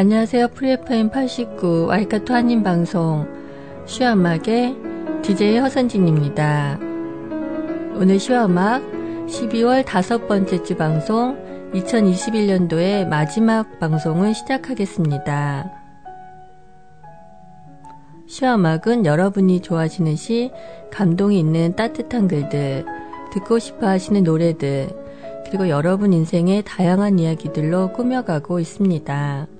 안녕하세요. 프리FM 89 와이카토 한인 방송 시화음악의 DJ 허선진입니다. 오늘 시화음악 12월 다섯 번째 주 방송 2021년도의 마지막 방송을 시작하겠습니다. 시화음악은 여러분이 좋아하시는 시, 감동이 있는 따뜻한 글들, 듣고 싶어 하시는 노래들, 그리고 여러분 인생의 다양한 이야기들로 꾸며가고 있습니다.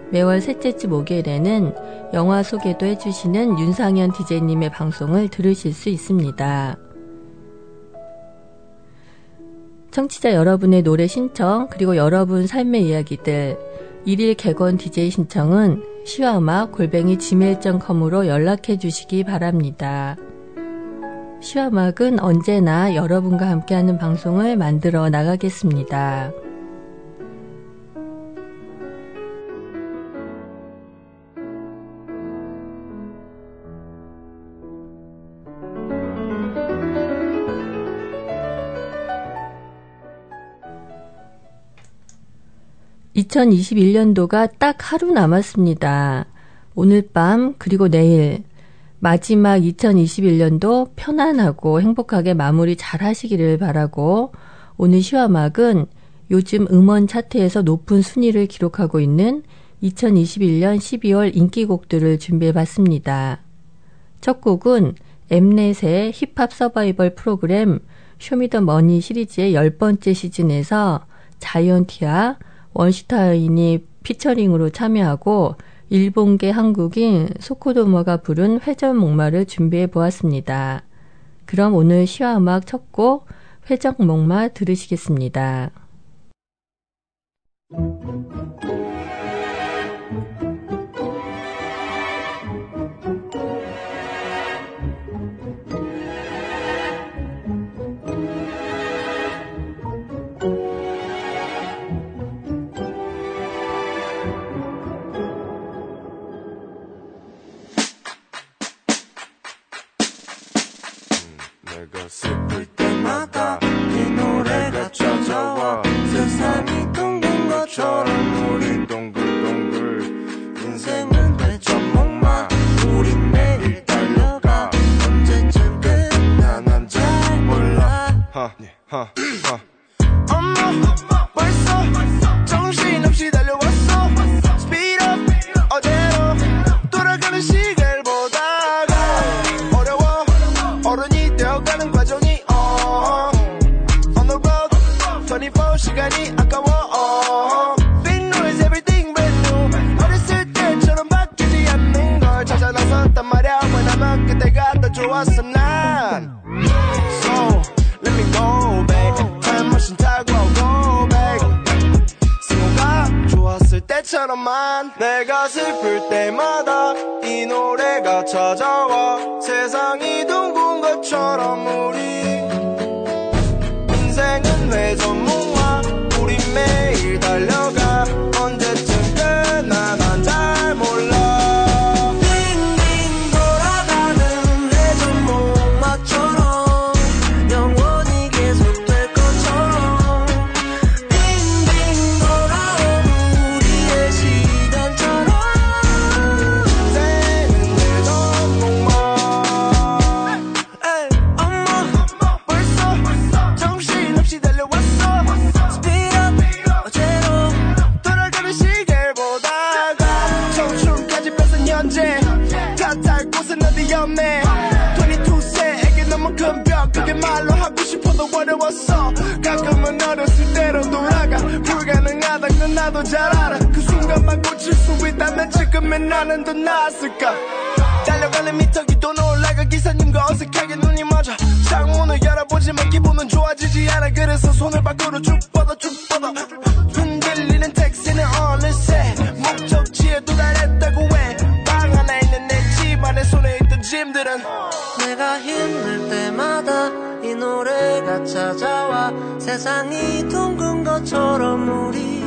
매월 셋째 주 목요일에는 영화 소개도 해주시는 윤상현 DJ님의 방송을 들으실 수 있습니다. 청취자 여러분의 노래 신청, 그리고 여러분 삶의 이야기들, 일일 개건 DJ 신청은 시화음악 골뱅이 gmail.com으로 연락해 주시기 바랍니다. 시화음악은 언제나 여러분과 함께하는 방송을 만들어 나가겠습니다. 2021년도가 딱 하루 남았습니다. 오늘 밤 그리고 내일 마지막 2021년도 편안하고 행복하게 마무리 잘 하시기를 바라고 오늘 시화막은 요즘 음원 차트에서 높은 순위를 기록하고 있는 2021년 12월 인기곡들을 준비해 봤습니다. 첫 곡은 엠넷의 힙합 서바이벌 프로그램 쇼미더머니 시리즈의 열 번째 시즌에서 자이언티와 원시타인이 피처링으로 참여하고 일본계 한국인 소코도모가 부른 회전 목마를 준비해 보았습니다. 그럼 오늘 시화 음악 첫 곡 회전 목마 들으시겠습니다. 난 So let me go back. 타임머신 타고 go back. 승호가 좋았을 때처럼만 내가 슬플 때마다 이 노래가 찾아와 세상이 둥근 것처럼 우리. 인생은 회전 매일 달려가 그게 말로 하고 싶어도 어려웠어. 가끔은 어렸을 때로 돌아가. 불가능하단 건 나도 잘 알아. 그 순간만 고칠 수 있다면 지금의 나는 더 나았을까? 달려가는 미터기도 올라가 기사님과 어색하게 눈이 맞아. 창문을 열어보지만 기분은 좋아지지 않아. 그래서 손을 밖으로 쭉 뻗어 쭉 뻗어 이 노래가 찾아와 세상이 둥근 것처럼 우리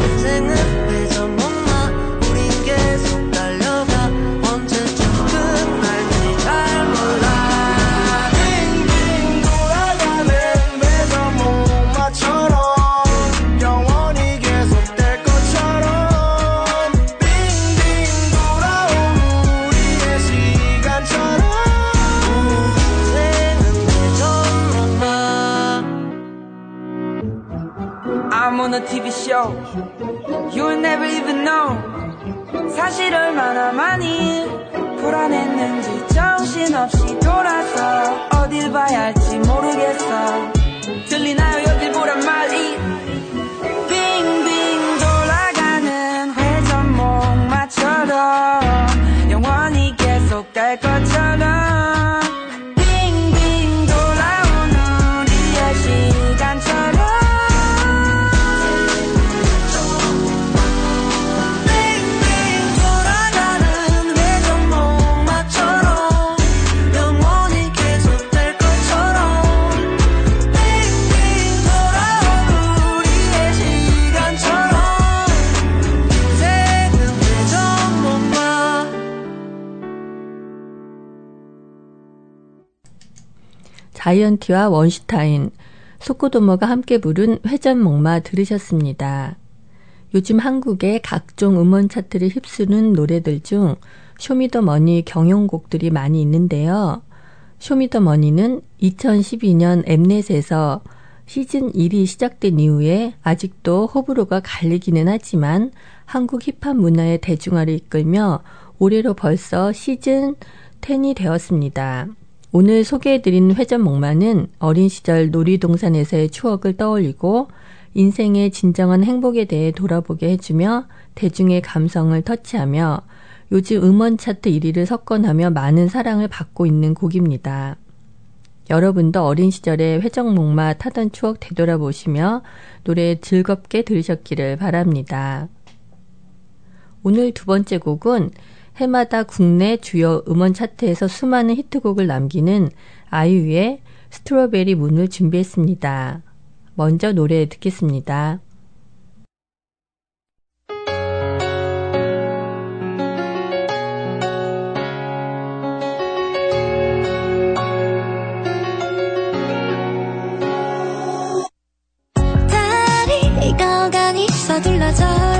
인생은 회전 목 자이언티와 원슈타인, 소코도머가 함께 부른 회전목마 들으셨습니다. 요즘 한국의 각종 음원 차트를 휩쓰는 노래들 중 쇼미더머니 경영곡들이 많이 있는데요. 쇼미더머니는 2012년 엠넷에서 시즌 1이 시작된 이후에 아직도 호불호가 갈리기는 하지만 한국 힙합 문화의 대중화를 이끌며 올해로 벌써 시즌 10이 되었습니다. 오늘 소개해드린 회전 목마는 어린 시절 놀이동산에서의 추억을 떠올리고 인생의 진정한 행복에 대해 돌아보게 해주며 대중의 감성을 터치하며 요즘 음원 차트 1위를 석권하며 많은 사랑을 받고 있는 곡입니다. 여러분도 어린 시절에 회전목마 타던 추억 되돌아보시며 노래 즐겁게 들으셨기를 바랍니다. 오늘 두 번째 곡은 해마다 국내 주요 음원 차트에서 수많은 히트곡을 남기는 아이유의 스트로베리 문을 준비했습니다. 먼저 노래 듣겠습니다. 젊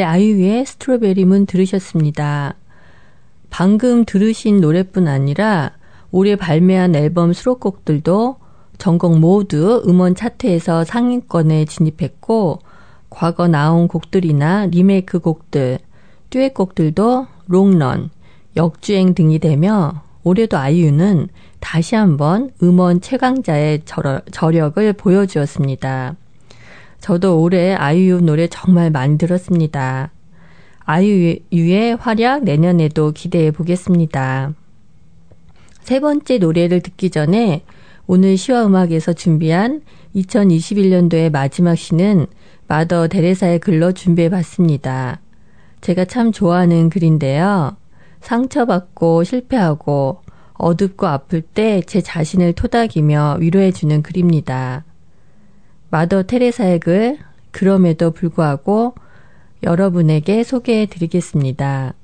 네, 아이유의 스트로베리문 들으셨습니다. 방금 들으신 노래뿐 아니라 올해 발매한 앨범 수록곡들도 전곡 모두 음원 차트에서 상위권에 진입했고 과거 나온 곡들이나 리메이크 곡들, 듀엣 곡들도 롱런, 역주행 등이 되며 올해도 아이유는 다시 한번 음원 최강자의 저력을 보여주었습니다. 저도 올해 아이유 노래 정말 많이 들었습니다. 아이유의 활약 내년에도 기대해 보겠습니다. 세 번째 노래를 듣기 전에 오늘 시와 음악에서 준비한 2021년도의 마지막 시는 마더 데레사의 글로 준비해 봤습니다. 제가 참 좋아하는 글인데요. 상처받고 실패하고 어둡고 아플 때 제 자신을 토닥이며 위로해주는 글입니다. 마더 테레사의 글, 그럼에도 불구하고 여러분에게 소개해 드리겠습니다.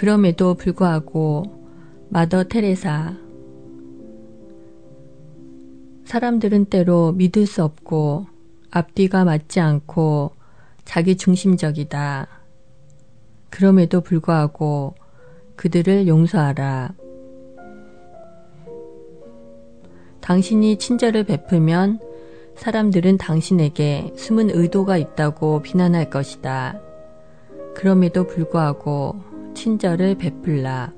그럼에도 불구하고 마더 테레사 사람들은 때로 믿을 수 없고 앞뒤가 맞지 않고 자기 중심적이다. 그럼에도 불구하고 그들을 용서하라. 당신이 친절을 베풀면 사람들은 당신에게 숨은 의도가 있다고 비난할 것이다. 그럼에도 불구하고 친절을 베풀라.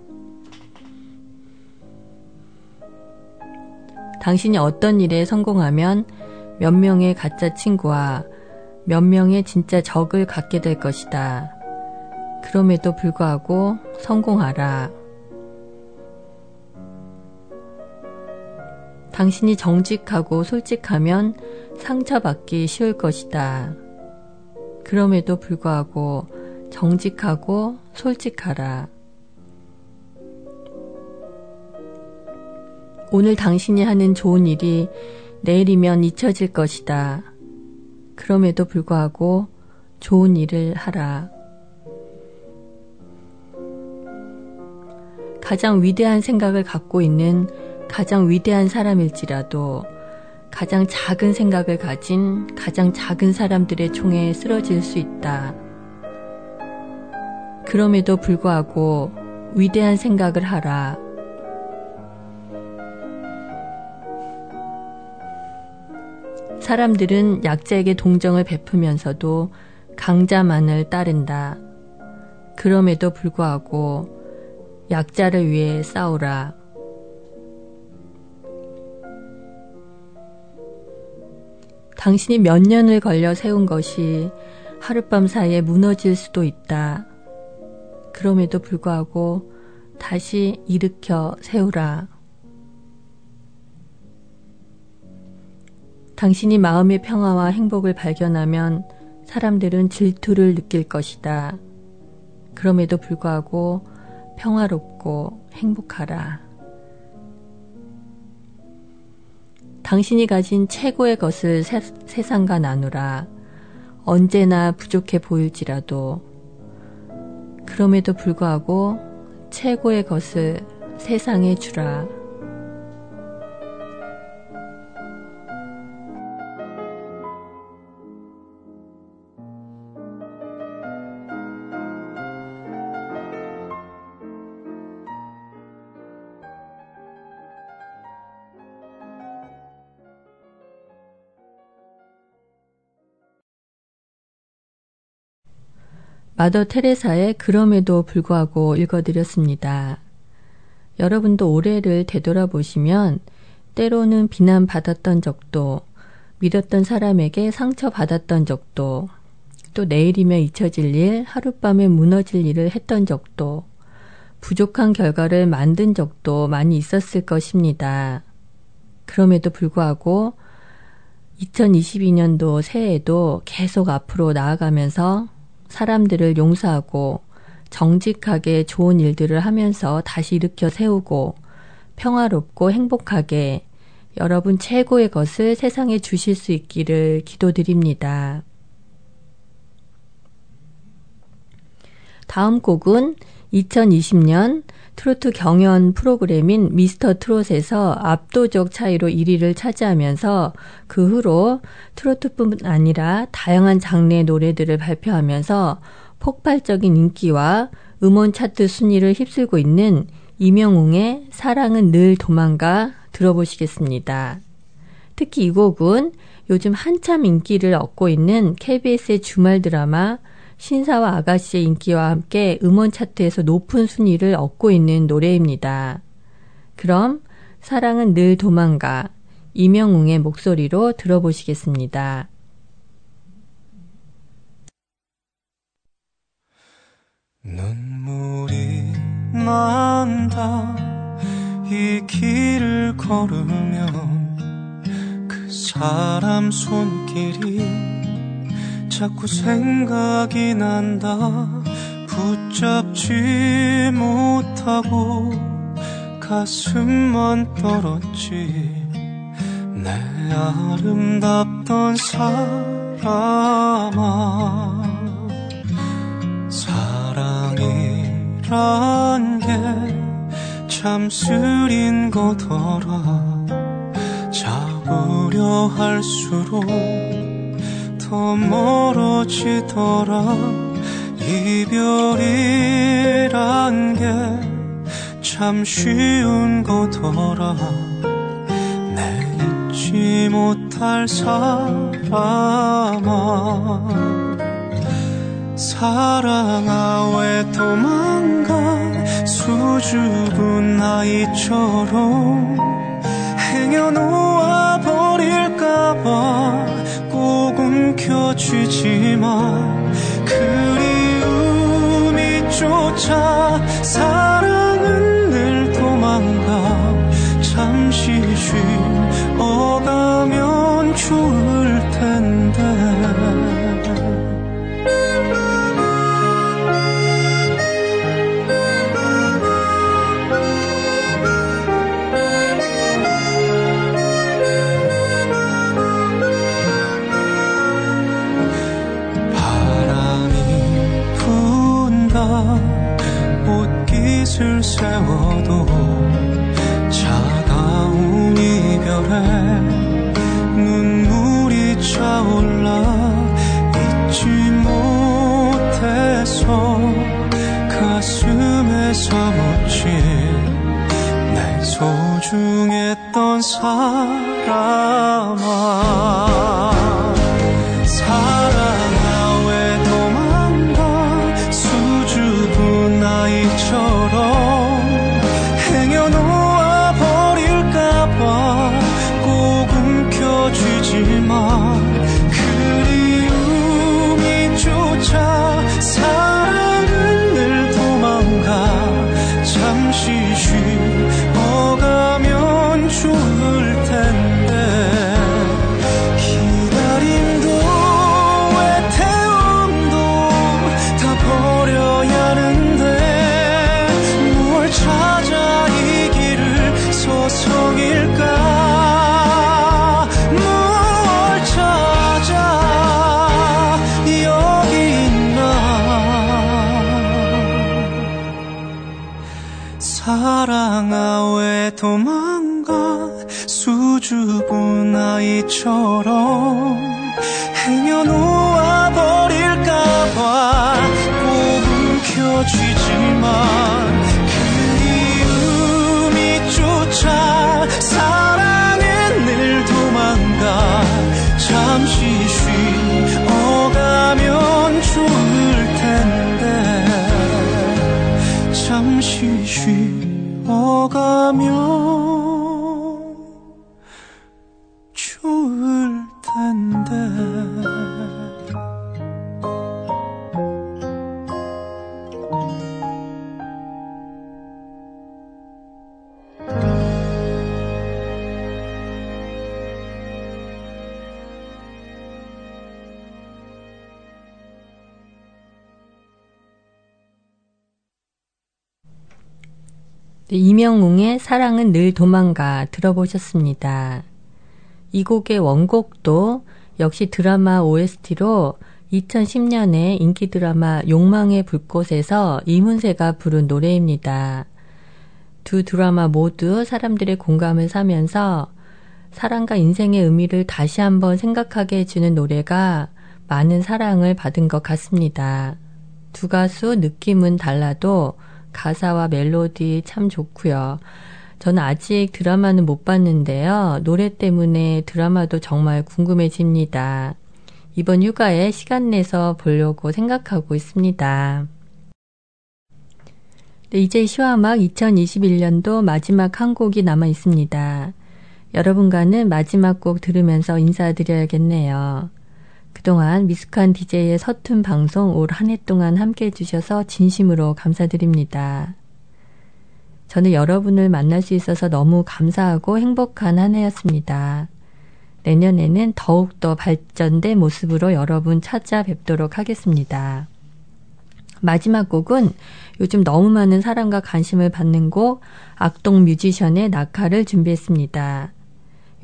당신이 어떤 일에 성공하면 몇 명의 가짜 친구와 몇 명의 진짜 적을 갖게 될 것이다. 그럼에도 불구하고 성공하라. 당신이 정직하고 솔직하면 상처받기 쉬울 것이다. 그럼에도 불구하고 정직하고 솔직하라. 오늘 당신이 하는 좋은 일이 내일이면 잊혀질 것이다. 그럼에도 불구하고 좋은 일을 하라. 가장 위대한 생각을 갖고 있는 가장 위대한 사람일지라도 가장 작은 생각을 가진 가장 작은 사람들의 총에 쓰러질 수 있다. 그럼에도 불구하고 위대한 생각을 하라. 사람들은 약자에게 동정을 베푸면서도 강자만을 따른다. 그럼에도 불구하고 약자를 위해 싸우라. 당신이 몇 년을 걸려 세운 것이 하룻밤 사이에 무너질 수도 있다. 그럼에도 불구하고 다시 일으켜 세우라. 당신이 마음의 평화와 행복을 발견하면 사람들은 질투를 느낄 것이다. 그럼에도 불구하고 평화롭고 행복하라. 당신이 가진 최고의 것을 세, 세상과 나누라. 언제나 부족해 보일지라도 그럼에도 불구하고 최고의 것을 세상에 주라. 마더 테레사의 그럼에도 불구하고 읽어드렸습니다. 여러분도 올해를 되돌아보시면 때로는 비난받았던 적도 믿었던 사람에게 상처받았던 적도 또 내일이면 잊혀질 일, 하룻밤에 무너질 일을 했던 적도 부족한 결과를 만든 적도 많이 있었을 것입니다. 그럼에도 불구하고 2022년도 새해에도 계속 앞으로 나아가면서 사람들을 용서하고 정직하게 좋은 일들을 하면서 다시 일으켜 세우고 평화롭고 행복하게 여러분 최고의 것을 세상에 주실 수 있기를 기도드립니다. 다음 곡은 2020년 트로트 경연 프로그램인 미스터 트롯에서 압도적 차이로 1위를 차지하면서 그 후로 트로트뿐 아니라 다양한 장르의 노래들을 발표하면서 폭발적인 인기와 음원 차트 순위를 휩쓸고 있는 이명웅의 사랑은 늘 도망가 들어보시겠습니다. 특히 이 곡은 요즘 한참 인기를 얻고 있는 KBS의 주말 드라마 신사와 아가씨의 인기와 함께 음원 차트에서 높은 순위를 얻고 있는 노래입니다. 그럼 사랑은 늘 도망가 이명웅의 목소리로 들어보시겠습니다. 눈물이 난다 이 길을 걸으면 그 사람 손길이 자꾸 생각이 난다. 붙잡지 못하고 가슴만 떨었지. 내 아름답던 사람아 사랑이란 게 참 쓰린 거더라. 잡으려 할수록 더 멀어지더라 이별이란 게 참 쉬운 거더라. 내 잊지 못할 사람아. 사랑아 왜 도망가 수줍은 아이처럼 행여 놓아 버릴까봐 꼭 움켜쥐지만 그리움이 쫓아 사 왜 도망가 수줍은 아이처럼 행여 놓아 버릴까봐 꼭 움켜쥐지만 그리움이 쫓아 사랑은 늘 도망가 잠시 쉬 쉬어가면 이명웅의 사랑은 늘 도망가 들어보셨습니다. 이 곡의 원곡도 역시 드라마 OST로 2010년에 인기 드라마 욕망의 불꽃에서 이문세가 부른 노래입니다. 두 드라마 모두 사람들의 공감을 사면서 사랑과 인생의 의미를 다시 한번 생각하게 해주는 노래가 많은 사랑을 받은 것 같습니다. 두 가수 느낌은 달라도 가사와 멜로디 참 좋고요. 저는 아직 드라마는 못 봤는데요. 노래 때문에 드라마도 정말 궁금해집니다. 이번 휴가에 시간 내서 보려고 생각하고 있습니다. 네, 이제 시화막 2021년도 마지막 한 곡이 남아 있습니다. 여러분과는 마지막 곡 들으면서 인사드려야겠네요. 그동안 미숙한 DJ의 서툰 방송 올 한 해 동안 함께 해주셔서 진심으로 감사드립니다. 저는 여러분을 만날 수 있어서 너무 감사하고 행복한 한 해였습니다. 내년에는 더욱더 발전된 모습으로 여러분 찾아뵙도록 하겠습니다. 마지막 곡은 요즘 너무 많은 사랑과 관심을 받는 곡 악동 뮤지션의 낙하를 준비했습니다.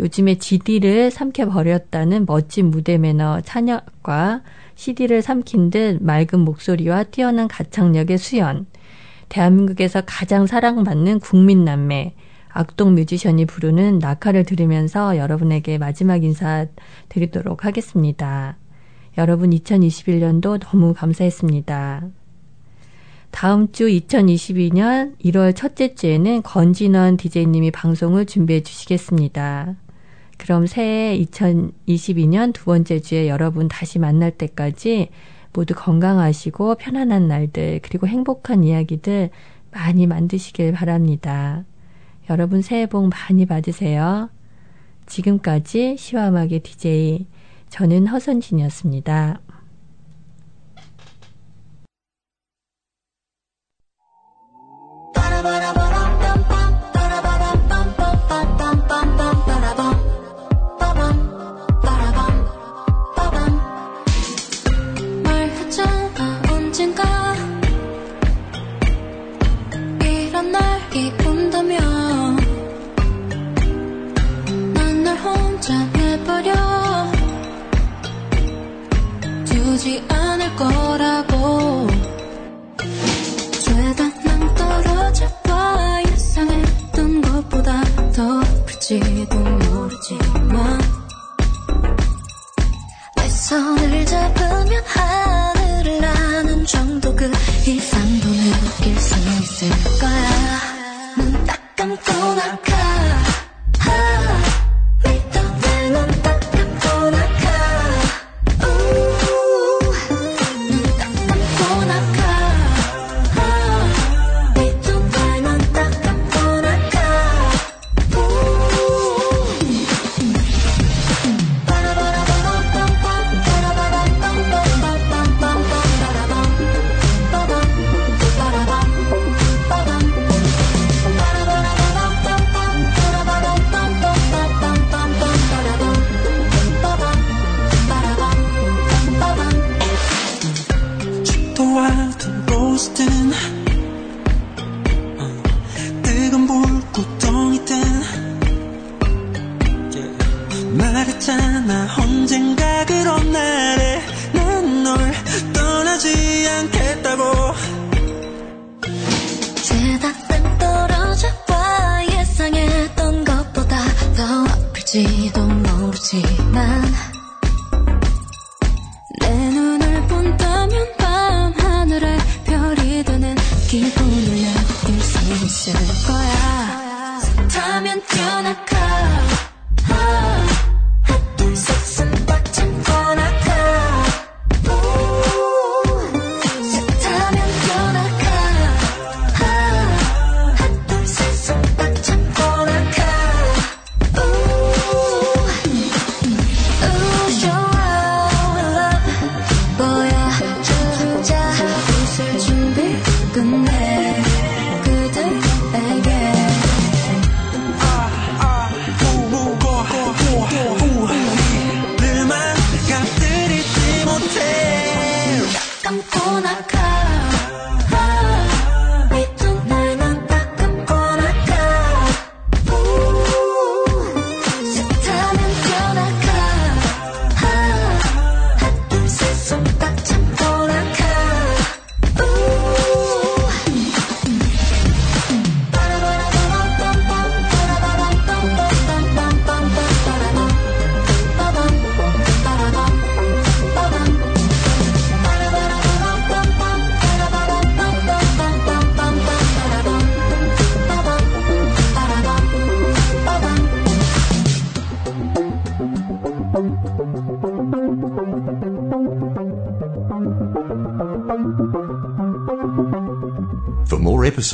요즘에 GD를 삼켜버렸다는 멋진 무대 매너 찬혁과 CD를 삼킨 듯 맑은 목소리와 뛰어난 가창력의 수연, 대한민국에서 가장 사랑받는 국민 남매, 악동 뮤지션이 부르는 낙하를 들으면서 여러분에게 마지막 인사 드리도록 하겠습니다. 여러분 2021년도 너무 감사했습니다. 다음 주 2022년 1월 첫째 주에는 건진원 DJ님이 방송을 준비해 주시겠습니다. 그럼 새해 2022년 두 번째 주에 여러분 다시 만날 때까지 모두 건강하시고 편안한 날들 그리고 행복한 이야기들 많이 만드시길 바랍니다. 여러분 새해 복 많이 받으세요. 지금까지 시와막의 DJ 저는 허선진이었습니다. 말했잖아 거야. 타면 뛰어나가